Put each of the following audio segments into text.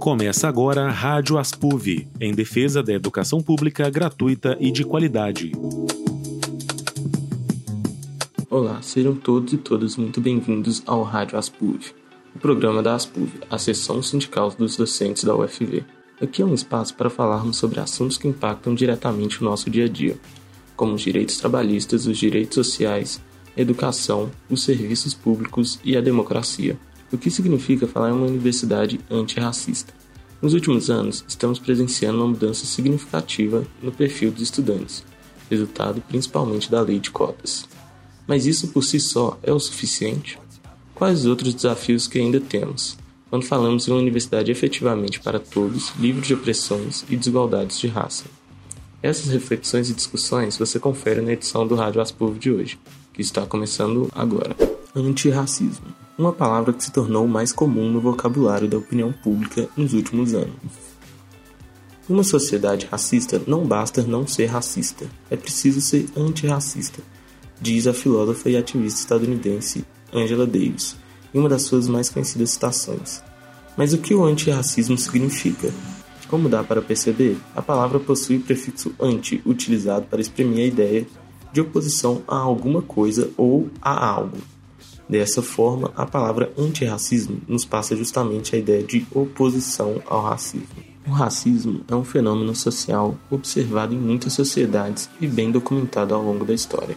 Começa agora a Rádio Aspuv, em defesa da educação pública gratuita e de qualidade. Olá, sejam todos e todas muito bem-vindos ao Rádio Aspuv, o programa da Aspuv, a seção sindical dos docentes da UFV. Aqui é um espaço para falarmos sobre assuntos que impactam diretamente o nosso dia a dia, como os direitos trabalhistas, os direitos sociais, educação, os serviços públicos e a democracia. O que significa falar em uma universidade antirracista? Nos últimos anos, estamos presenciando uma mudança significativa no perfil dos estudantes, resultado principalmente da lei de cotas. Mas isso por si só é o suficiente? Quais os outros desafios que ainda temos, quando falamos em uma universidade efetivamente para todos, livre de opressões e desigualdades de raça? Essas reflexões e discussões você confere na edição do Rádio Aspovo de hoje, que está começando agora. Antirracismo uma palavra que se tornou mais comum no vocabulário da opinião pública nos últimos anos. Numa sociedade racista, não basta não ser racista, é preciso ser antirracista, diz a filósofa e ativista estadunidense Angela Davis, em uma das suas mais conhecidas citações. Mas o que o antirracismo significa? Como dá para perceber, a palavra possui o prefixo anti, utilizado para exprimir a ideia de oposição a alguma coisa ou a algo. Dessa forma, a palavra antirracismo nos passa justamente a ideia de oposição ao racismo. O racismo é um fenômeno social observado em muitas sociedades e bem documentado ao longo da história.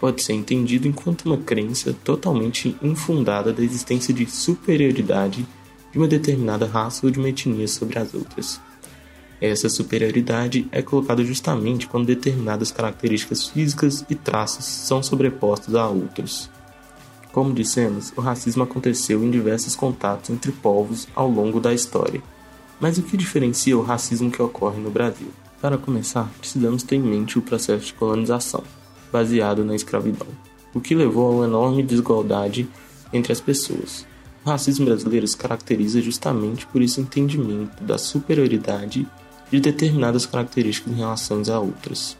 Pode ser entendido enquanto uma crença totalmente infundada da existência de superioridade de uma determinada raça ou de uma etnia sobre as outras. Essa superioridade é colocada justamente quando determinadas características físicas e traços são sobrepostos a outros. Como dissemos, o racismo aconteceu em diversos contatos entre povos ao longo da história. Mas o que diferencia o racismo que ocorre no Brasil? Para começar, precisamos ter em mente o processo de colonização, baseado na escravidão, o que levou a uma enorme desigualdade entre as pessoas. O racismo brasileiro se caracteriza justamente por esse entendimento da superioridade de determinadas características em relação a outras,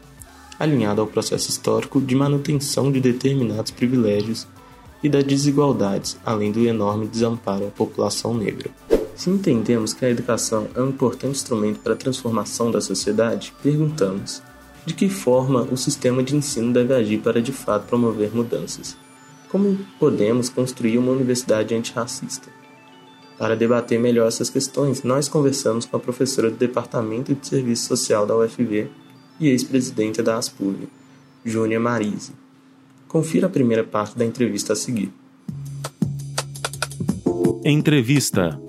alinhado ao processo histórico de manutenção de determinados privilégios e das desigualdades, além do enorme desamparo à população negra. Se entendemos que a educação é um importante instrumento para a transformação da sociedade, perguntamos: de que forma o sistema de ensino deve agir para de fato promover mudanças? Como podemos construir uma universidade antirracista? Para debater melhor essas questões, nós conversamos com a professora do Departamento de Serviço Social da UFV e ex-presidenta da ASPUV, Júnia Marise. Confira a primeira parte da entrevista a seguir. Entrevista.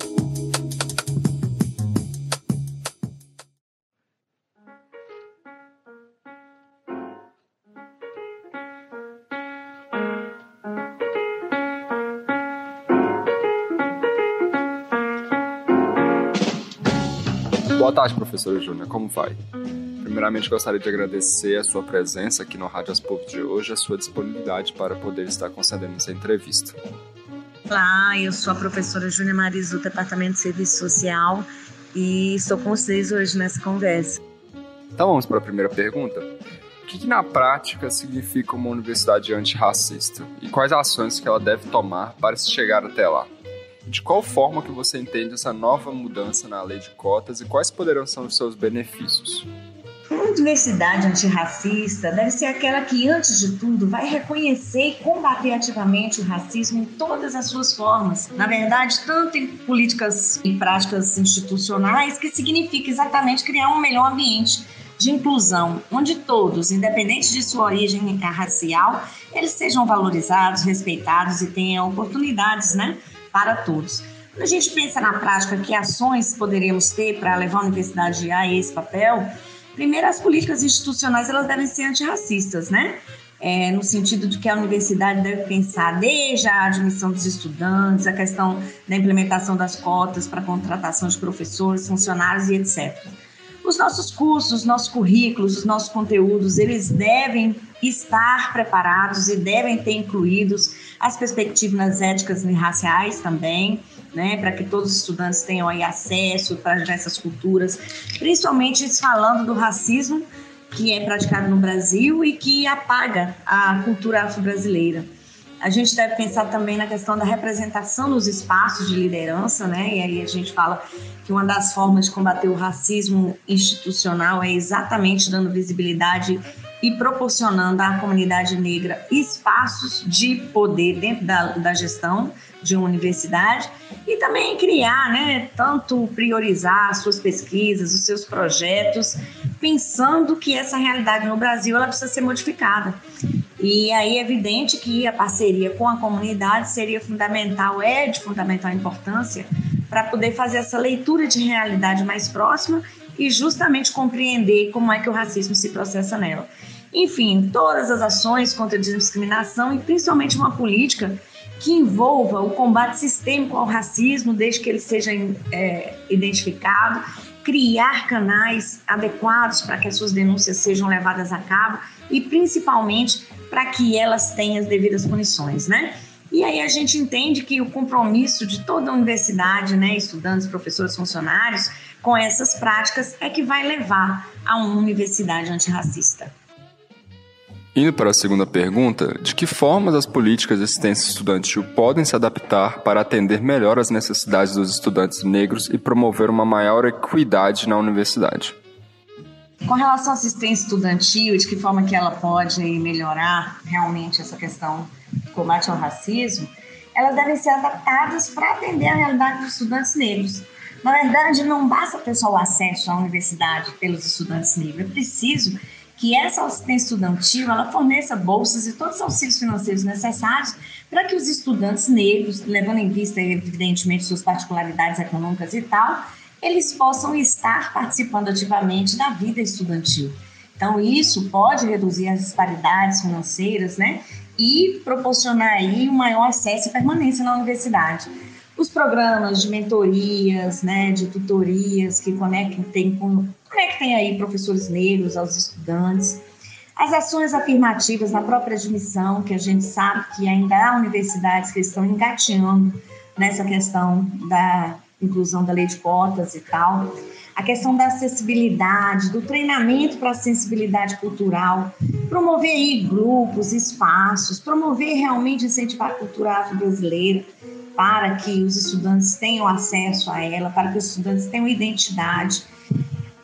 Boa tarde, professora Júnior. Como vai? Primeiramente, gostaria de agradecer a sua presença aqui no Rádio As de hoje, a sua disponibilidade para poder estar concedendo essa entrevista. Olá, eu sou a professora Júnia Maris do Departamento de Serviço Social e estou com vocês hoje nessa conversa. Então vamos para a primeira pergunta. O que, que na prática significa uma universidade antirracista e quais ações que ela deve tomar para se chegar até lá? De qual forma que você entende essa nova mudança na lei de cotas e quais poderão ser os seus benefícios? Uma universidade antirracista deve ser aquela que, antes de tudo, vai reconhecer e combater ativamente o racismo em todas as suas formas. Na verdade, tanto em políticas e práticas institucionais, que significa exatamente criar um melhor ambiente de inclusão, onde todos, independente de sua origem racial, eles sejam valorizados, respeitados e tenham oportunidades né, para todos. Quando a gente pensa na prática que ações poderíamos ter para levar a universidade a esse papel, Primeiro, as políticas institucionais elas devem ser antirracistas, né? É, no sentido de que a universidade deve pensar desde a admissão dos estudantes, a questão da implementação das cotas para contratação de professores, funcionários e etc. Os nossos cursos, os nossos currículos, os nossos conteúdos, eles devem estar preparados e devem ter incluídos as perspectivas éticas e raciais também, né, para que todos os estudantes tenham aí acesso para essas culturas, principalmente falando do racismo que é praticado no Brasil e que apaga a cultura afro-brasileira. A gente deve pensar também na questão da representação nos espaços de liderança, né? E aí a gente fala que uma das formas de combater o racismo institucional é exatamente dando visibilidade e proporcionando à comunidade negra espaços de poder dentro da, da gestão de uma universidade e também criar, né, tanto priorizar suas pesquisas, os seus projetos, pensando que essa realidade no Brasil ela precisa ser modificada. E aí é evidente que a parceria com a comunidade seria fundamental, é de fundamental importância para poder fazer essa leitura de realidade mais próxima e justamente compreender como é que o racismo se processa nela. Enfim, todas as ações contra a discriminação e principalmente uma política que envolva o combate sistêmico ao racismo, desde que ele seja é, identificado, criar canais adequados para que as suas denúncias sejam levadas a cabo e principalmente para que elas tenham as devidas punições, né? E aí a gente entende que o compromisso de toda a universidade, né, estudantes, professores, funcionários, com essas práticas é que vai levar a uma universidade antirracista. Indo para a segunda pergunta, de que formas as políticas de assistência estudantil podem se adaptar para atender melhor as necessidades dos estudantes negros e promover uma maior equidade na universidade? Com relação à assistência estudantil, de que forma que ela pode melhorar realmente essa questão do combate ao racismo, elas devem ser adaptadas para atender a realidade dos estudantes negros. Na verdade, não basta ter só o acesso à universidade pelos estudantes negros, é preciso que essa assistência estudantil ela forneça bolsas e todos os auxílios financeiros necessários para que os estudantes negros, levando em vista evidentemente suas particularidades econômicas e tal, eles possam estar participando ativamente da vida estudantil. Então isso pode reduzir as disparidades financeiras, né, e proporcionar aí um maior acesso e permanência na universidade. Os programas de mentorias, né, de tutorias que conectem com conectem aí professores negros aos estudantes, as ações afirmativas na própria admissão, que a gente sabe que ainda há universidades que estão engateando nessa questão da inclusão da lei de cotas e tal, a questão da acessibilidade, do treinamento para a sensibilidade cultural, promover aí grupos, espaços, promover realmente incentivar a cultura afro-brasileira para que os estudantes tenham acesso a ela, para que os estudantes tenham identidade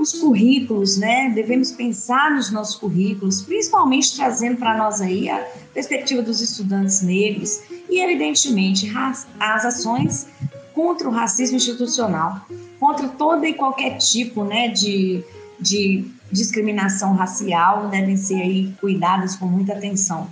os currículos, né? Devemos pensar nos nossos currículos, principalmente trazendo para nós aí a perspectiva dos estudantes negros e, evidentemente, as ações contra o racismo institucional, contra todo e qualquer tipo, né, de, de discriminação racial, devem ser aí cuidadas com muita atenção.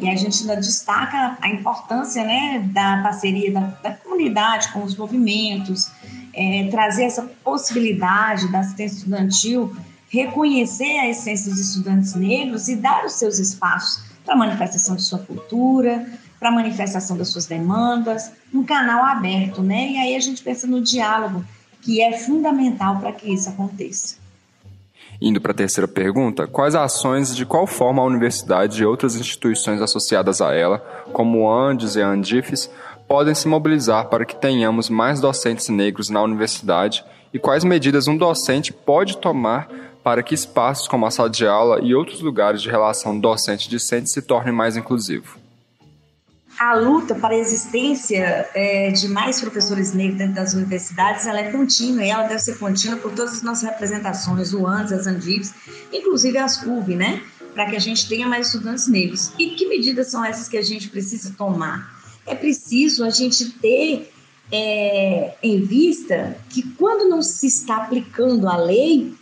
E a gente ainda destaca a importância, né, da parceria da, da comunidade com os movimentos, é, trazer essa possibilidade da assistência estudantil, reconhecer a essência dos estudantes negros e dar os seus espaços para manifestação de sua cultura, para manifestação das suas demandas, um canal aberto, né? E aí a gente pensa no diálogo, que é fundamental para que isso aconteça. Indo para a terceira pergunta, quais ações e de qual forma a universidade e outras instituições associadas a ela, como Andes e Andifes, podem se mobilizar para que tenhamos mais docentes negros na universidade e quais medidas um docente pode tomar para que espaços como a sala de aula e outros lugares de relação docente-discente se tornem mais inclusivos. A luta para a existência é, de mais professores negros dentro das universidades ela é contínua e ela deve ser contínua por todas as nossas representações, o ANS, as ANDIVs, inclusive as CUV, né? Para que a gente tenha mais estudantes negros. E que medidas são essas que a gente precisa tomar? é preciso a gente ter é, em vista que quando não se está aplicando a lei,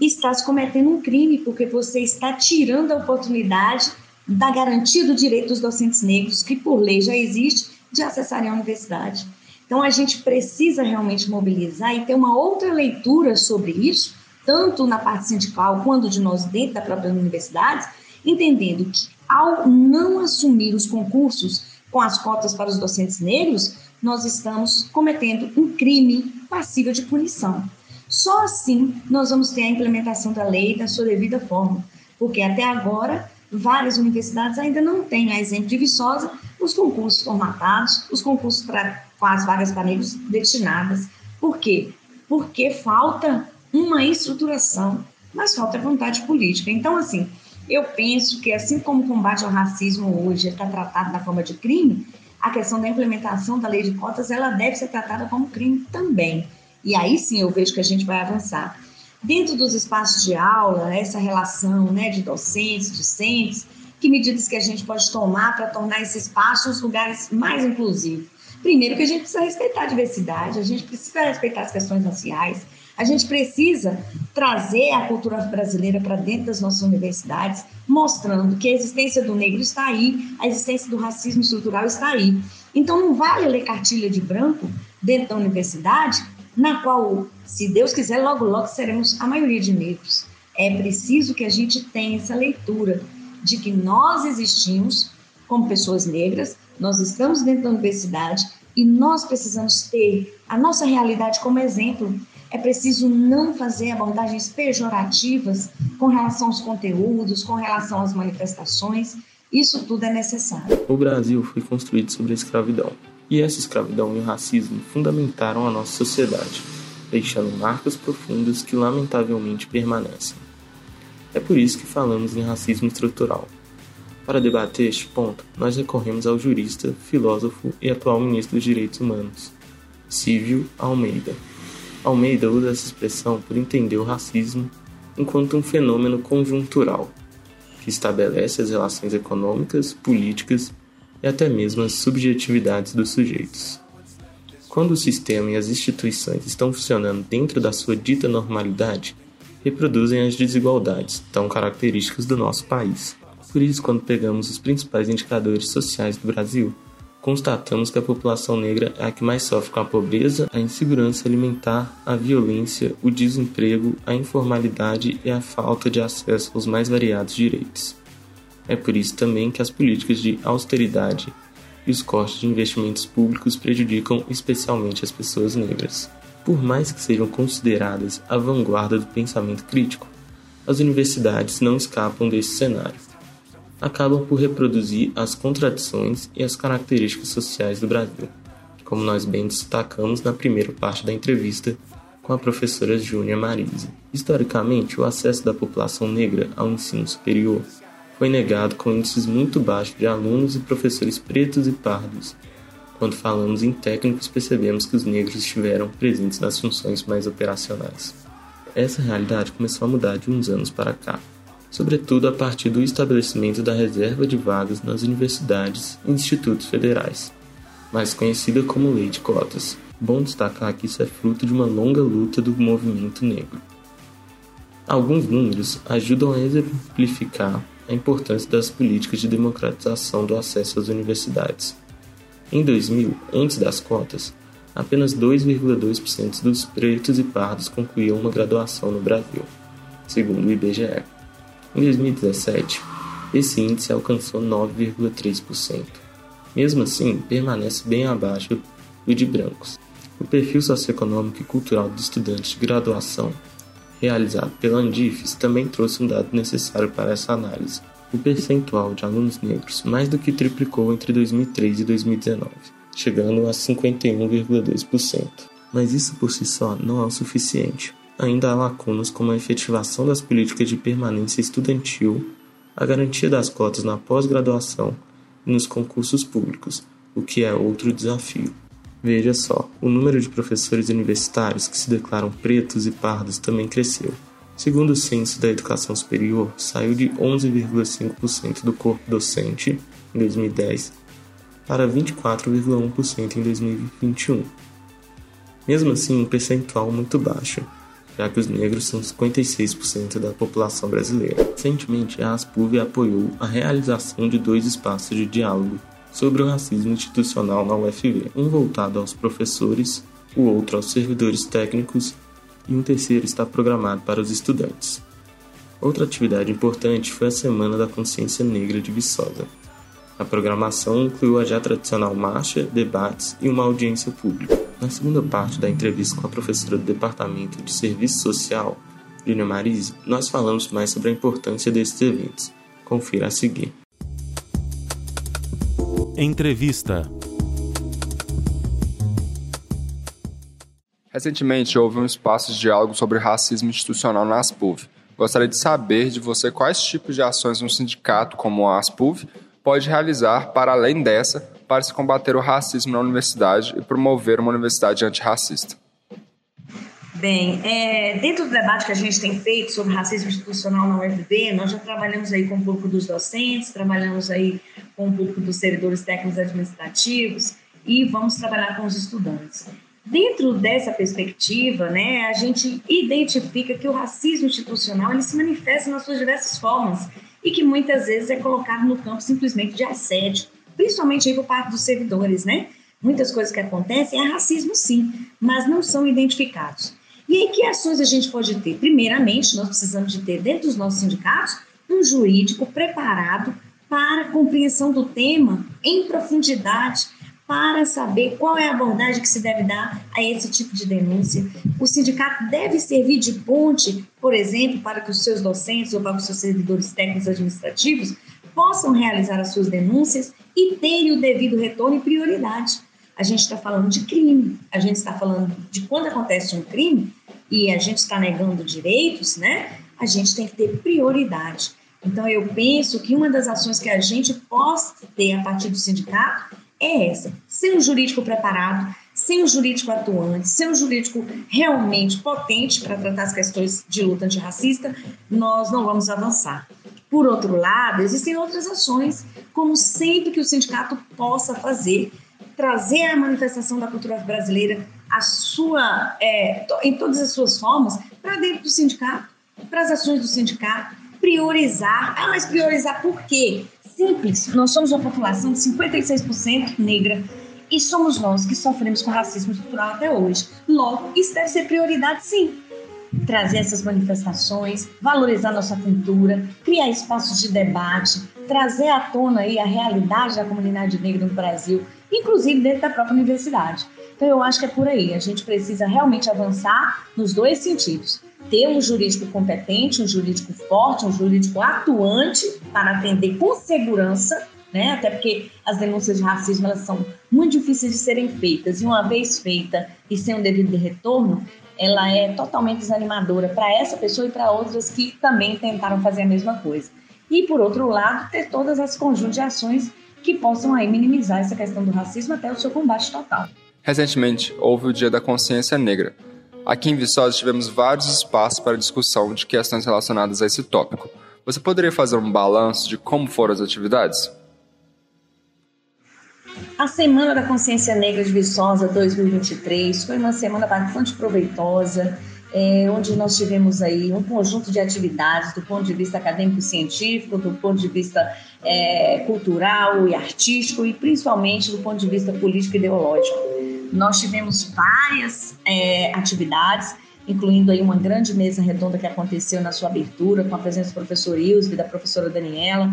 está se cometendo um crime, porque você está tirando a oportunidade da garantia do direito dos docentes negros, que por lei já existe, de acessarem a universidade. Então a gente precisa realmente mobilizar e ter uma outra leitura sobre isso, tanto na parte sindical quanto de nós dentro da própria universidade, entendendo que ao não assumir os concursos com as cotas para os docentes negros, nós estamos cometendo um crime passível de punição. Só assim nós vamos ter a implementação da lei da sua devida forma, porque até agora várias universidades ainda não têm, a exemplo de Viçosa, os concursos formatados, os concursos para as vagas para negros destinadas. Por quê? Porque falta uma estruturação, mas falta vontade política. Então, assim, Eu penso que, assim como o combate ao racismo hoje está tratado na forma de crime, a questão da implementação da lei de cotas ela deve ser tratada como crime também. E aí sim eu vejo que a gente vai avançar. Dentro dos espaços de aula, essa relação né, de docentes, discentes, que medidas que a gente pode tomar para tornar esses espaços lugares mais inclusivos? Primeiro que a gente precisa respeitar a diversidade, a gente precisa respeitar as questões raciais, a gente precisa trazer a cultura brasileira para dentro das nossas universidades, mostrando que a existência do negro está aí, a existência do racismo estrutural está aí. Então não vale ler cartilha de branco dentro da universidade, na qual, se Deus quiser, logo logo seremos a maioria de negros. É preciso que a gente tenha essa leitura de que nós existimos como pessoas negras, nós estamos dentro da universidade e nós precisamos ter a nossa realidade como exemplo é preciso não fazer abordagens pejorativas com relação aos conteúdos, com relação às manifestações. Isso tudo é necessário. O Brasil foi construído sobre a escravidão. E essa escravidão e o racismo fundamentaram a nossa sociedade, deixando marcas profundas que lamentavelmente permanecem. É por isso que falamos em racismo estrutural. Para debater este ponto, nós recorremos ao jurista, filósofo e atual ministro dos Direitos Humanos, Cívio Almeida. Almeida usa essa expressão por entender o racismo enquanto um fenômeno conjuntural, que estabelece as relações econômicas, políticas e até mesmo as subjetividades dos sujeitos. Quando o sistema e as instituições estão funcionando dentro da sua dita normalidade, reproduzem as desigualdades tão características do nosso país. Por isso, quando pegamos os principais indicadores sociais do Brasil, constatamos que a população negra é a que mais sofre com a pobreza, a insegurança alimentar, a violência, o desemprego, a informalidade e a falta de acesso aos mais variados direitos. É por isso também que as políticas de austeridade e os cortes de investimentos públicos prejudicam especialmente as pessoas negras. Por mais que sejam consideradas a vanguarda do pensamento crítico, as universidades não escapam desse cenário acabam por reproduzir as contradições e as características sociais do Brasil, como nós bem destacamos na primeira parte da entrevista com a professora Júnia Marise. Historicamente, o acesso da população negra ao ensino superior foi negado com índices muito baixos de alunos e professores pretos e pardos. Quando falamos em técnicos, percebemos que os negros estiveram presentes nas funções mais operacionais. Essa realidade começou a mudar de uns anos para cá sobretudo a partir do estabelecimento da reserva de vagas nas universidades e institutos federais, mais conhecida como Lei de Cotas. Bom destacar que isso é fruto de uma longa luta do movimento negro. Alguns números ajudam a exemplificar a importância das políticas de democratização do acesso às universidades. Em 2000, antes das cotas, apenas 2,2% dos pretos e pardos concluíam uma graduação no Brasil, segundo o IBGE. Em 2017, esse índice alcançou 9,3%. Mesmo assim, permanece bem abaixo do de brancos. O perfil socioeconômico e cultural dos estudantes de graduação, realizado pela Andifes, também trouxe um dado necessário para essa análise. O percentual de alunos negros mais do que triplicou entre 2003 e 2019, chegando a 51,2%. Mas isso por si só não é o suficiente ainda há lacunas como a efetivação das políticas de permanência estudantil, a garantia das cotas na pós-graduação e nos concursos públicos, o que é outro desafio. Veja só, o número de professores universitários que se declaram pretos e pardos também cresceu. Segundo o Censo da Educação Superior, saiu de 11,5% do corpo docente em 2010 para 24,1% em 2021. Mesmo assim, um percentual muito baixo, já que os negros são 56% da população brasileira. Recentemente, a Aspuv apoiou a realização de dois espaços de diálogo sobre o racismo institucional na UFV, um voltado aos professores, o outro aos servidores técnicos e um terceiro está programado para os estudantes. Outra atividade importante foi a Semana da Consciência Negra de Viçosa. A programação incluiu a já tradicional marcha, debates e uma audiência pública. Na segunda parte da entrevista com a professora do Departamento de Serviço Social, Lina Marise, nós falamos mais sobre a importância desses eventos. Confira a seguir. Entrevista Recentemente houve um espaço de diálogo sobre racismo institucional na ASPUV, Gostaria de saber de você quais tipos de ações um sindicato como a ASPUV pode realizar para além dessa para se combater o racismo na universidade e promover uma universidade antirracista. Bem, é, dentro do debate que a gente tem feito sobre racismo institucional na UFB, nós já trabalhamos aí com o público dos docentes, trabalhamos aí com o público dos servidores técnicos administrativos e vamos trabalhar com os estudantes. Dentro dessa perspectiva, né, a gente identifica que o racismo institucional ele se manifesta nas suas diversas formas e que muitas vezes é colocado no campo simplesmente de assédio, principalmente aí por parte dos servidores, né? Muitas coisas que acontecem é racismo sim, mas não são identificados. E aí que ações a gente pode ter? Primeiramente, nós precisamos de ter dentro dos nossos sindicatos um jurídico preparado para a compreensão do tema em profundidade para saber qual é a abordagem que se deve dar a esse tipo de denúncia. O sindicato deve servir de ponte, por exemplo, para que os seus docentes ou para os seus servidores técnicos administrativos possam realizar as suas denúncias e terem o devido retorno e prioridade. A gente está falando de crime, a gente está falando de quando acontece um crime e a gente está negando direitos, né? A gente tem que ter prioridade. Então, eu penso que uma das ações que a gente possa ter a partir do sindicato é essa: ser um jurídico preparado, ser um jurídico atuante, ser um jurídico realmente potente para tratar as questões de luta antirracista, nós não vamos avançar. Por outro lado, existem outras ações, como sempre que o sindicato possa fazer, trazer a manifestação da cultura brasileira, a sua, é, em todas as suas formas, para dentro do sindicato, para as ações do sindicato, priorizar. Ah, mas priorizar por quê? simples. Nós somos uma população de 56% negra e somos nós que sofremos com racismo estrutural até hoje. Logo, isso deve ser prioridade, sim. Trazer essas manifestações, valorizar nossa cultura, criar espaços de debate, trazer à tona aí a realidade da comunidade negra no Brasil, inclusive dentro da própria universidade. Então, eu acho que é por aí. A gente precisa realmente avançar nos dois sentidos ter um jurídico competente, um jurídico forte, um jurídico atuante para atender com segurança, né? Até porque as denúncias de racismo elas são muito difíceis de serem feitas e uma vez feita e sem um devido retorno, ela é totalmente desanimadora para essa pessoa e para outras que também tentaram fazer a mesma coisa. E por outro lado, ter todas as conjuntos de ações que possam aí minimizar essa questão do racismo até o seu combate total. Recentemente, houve o Dia da Consciência Negra, Aqui em Viçosa tivemos vários espaços para discussão de questões relacionadas a esse tópico. Você poderia fazer um balanço de como foram as atividades? A Semana da Consciência Negra de Viçosa 2023 foi uma semana bastante proveitosa, é, onde nós tivemos aí um conjunto de atividades do ponto de vista acadêmico-científico, do ponto de vista é, cultural e artístico e principalmente do ponto de vista político-ideológico. Nós tivemos várias é, atividades, incluindo aí uma grande mesa redonda que aconteceu na sua abertura, com a presença do professor Ilse da professora Daniela,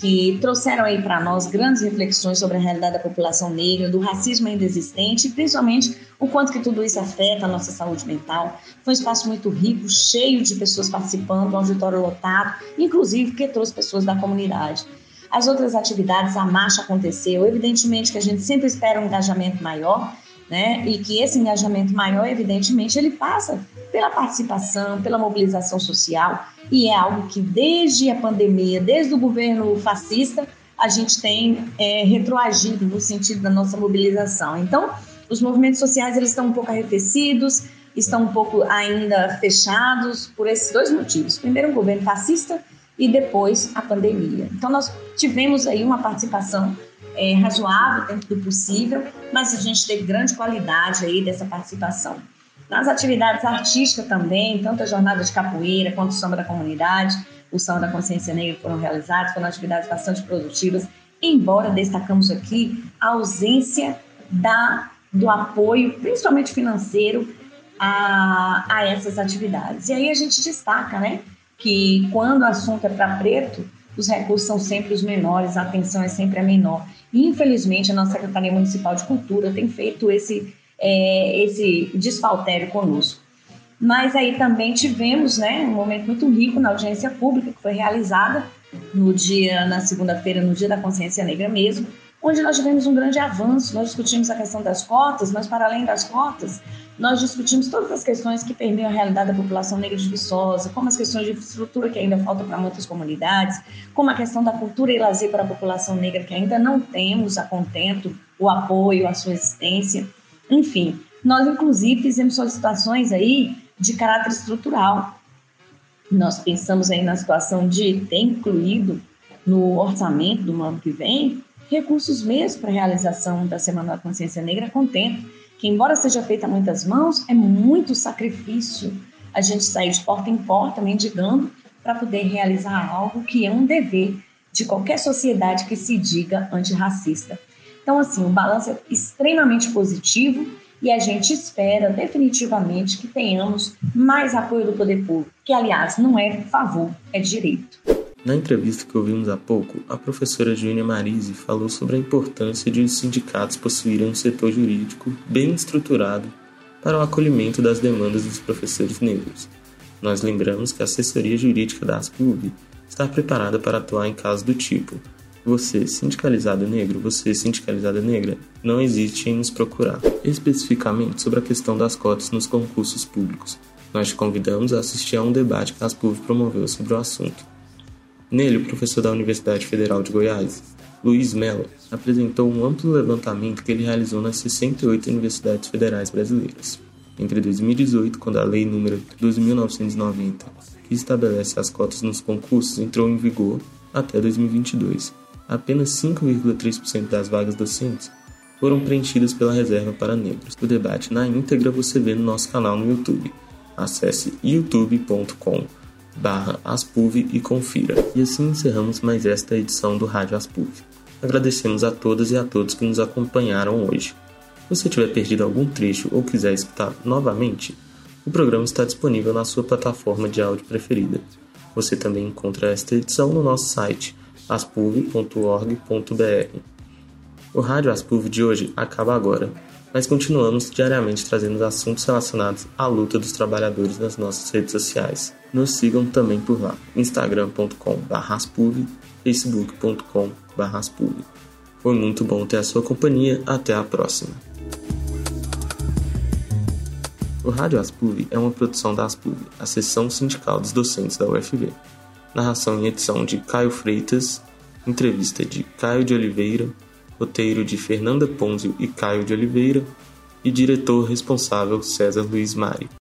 que trouxeram aí para nós grandes reflexões sobre a realidade da população negra, do racismo ainda existente e principalmente o quanto que tudo isso afeta a nossa saúde mental. Foi um espaço muito rico, cheio de pessoas participando, um auditório lotado, inclusive que trouxe pessoas da comunidade. As outras atividades, a marcha aconteceu, evidentemente que a gente sempre espera um engajamento maior, né? E que esse engajamento maior, evidentemente, ele passa pela participação, pela mobilização social, e é algo que desde a pandemia, desde o governo fascista, a gente tem é, retroagido no sentido da nossa mobilização. Então, os movimentos sociais eles estão um pouco arrefecidos, estão um pouco ainda fechados por esses dois motivos. Primeiro, o governo fascista e depois a pandemia. Então, nós tivemos aí uma participação é, razoável dentro do possível, mas a gente teve grande qualidade aí dessa participação. Nas atividades artísticas também, tanto a jornada de capoeira quanto o samba da comunidade, o samba da consciência negra foram realizados, foram atividades bastante produtivas, embora destacamos aqui a ausência da, do apoio, principalmente financeiro, a, a essas atividades. E aí a gente destaca, né, que quando o assunto é para preto, os recursos são sempre os menores, a atenção é sempre a menor. Infelizmente, a nossa Secretaria Municipal de Cultura tem feito esse, é, esse desfaltério conosco. Mas aí também tivemos né, um momento muito rico na audiência pública que foi realizada no dia, na segunda-feira, no dia da consciência negra mesmo, onde nós tivemos um grande avanço. Nós discutimos a questão das cotas, mas para além das cotas, nós discutimos todas as questões que permeiam a realidade da população negra de Viçosa, como as questões de infraestrutura que ainda faltam para muitas comunidades, como a questão da cultura e lazer para a população negra que ainda não temos a contento, o apoio, a sua existência. Enfim, nós inclusive fizemos solicitações aí de caráter estrutural. Nós pensamos aí na situação de ter incluído no orçamento do ano que vem recursos mesmo para a realização da Semana da Consciência Negra contento que, embora seja feita a muitas mãos, é muito sacrifício a gente sair de porta em porta mendigando para poder realizar algo que é um dever de qualquer sociedade que se diga antirracista. Então, assim, o balanço é extremamente positivo e a gente espera definitivamente que tenhamos mais apoio do poder público, que, aliás, não é favor, é direito. Na entrevista que ouvimos há pouco, a professora Júnia Marise falou sobre a importância de os sindicatos possuírem um setor jurídico bem estruturado para o acolhimento das demandas dos professores negros. Nós lembramos que a assessoria jurídica da ASPUB está preparada para atuar em casos do tipo: você, sindicalizado negro, você, sindicalizada negra, não existe em nos procurar. Especificamente sobre a questão das cotas nos concursos públicos, nós te convidamos a assistir a um debate que a ASPUB promoveu sobre o assunto. Nele, o professor da Universidade Federal de Goiás, Luiz Mello, apresentou um amplo levantamento que ele realizou nas 68 universidades federais brasileiras. Entre 2018, quando a Lei nº 12.990, que estabelece as cotas nos concursos, entrou em vigor, até 2022, apenas 5,3% das vagas docentes foram preenchidas pela reserva para negros. O debate na íntegra você vê no nosso canal no YouTube. Acesse youtube.com barra Aspuv e confira. E assim encerramos mais esta edição do Rádio Aspuv. Agradecemos a todas e a todos que nos acompanharam hoje. Se você tiver perdido algum trecho ou quiser escutar novamente, o programa está disponível na sua plataforma de áudio preferida. Você também encontra esta edição no nosso site aspuv.org.br. O Rádio Aspuv de hoje acaba agora, mas continuamos diariamente trazendo assuntos relacionados à luta dos trabalhadores nas nossas redes sociais. Nos sigam também por lá, instagram.com.br, facebook.com.br. Foi muito bom ter a sua companhia, até a próxima. O Rádio Aspuv é uma produção da Aspuv, a seção sindical dos docentes da UFV. Narração e edição de Caio Freitas, entrevista de Caio de Oliveira, roteiro de Fernanda Ponzio e Caio de Oliveira, e diretor responsável César Luiz Mari.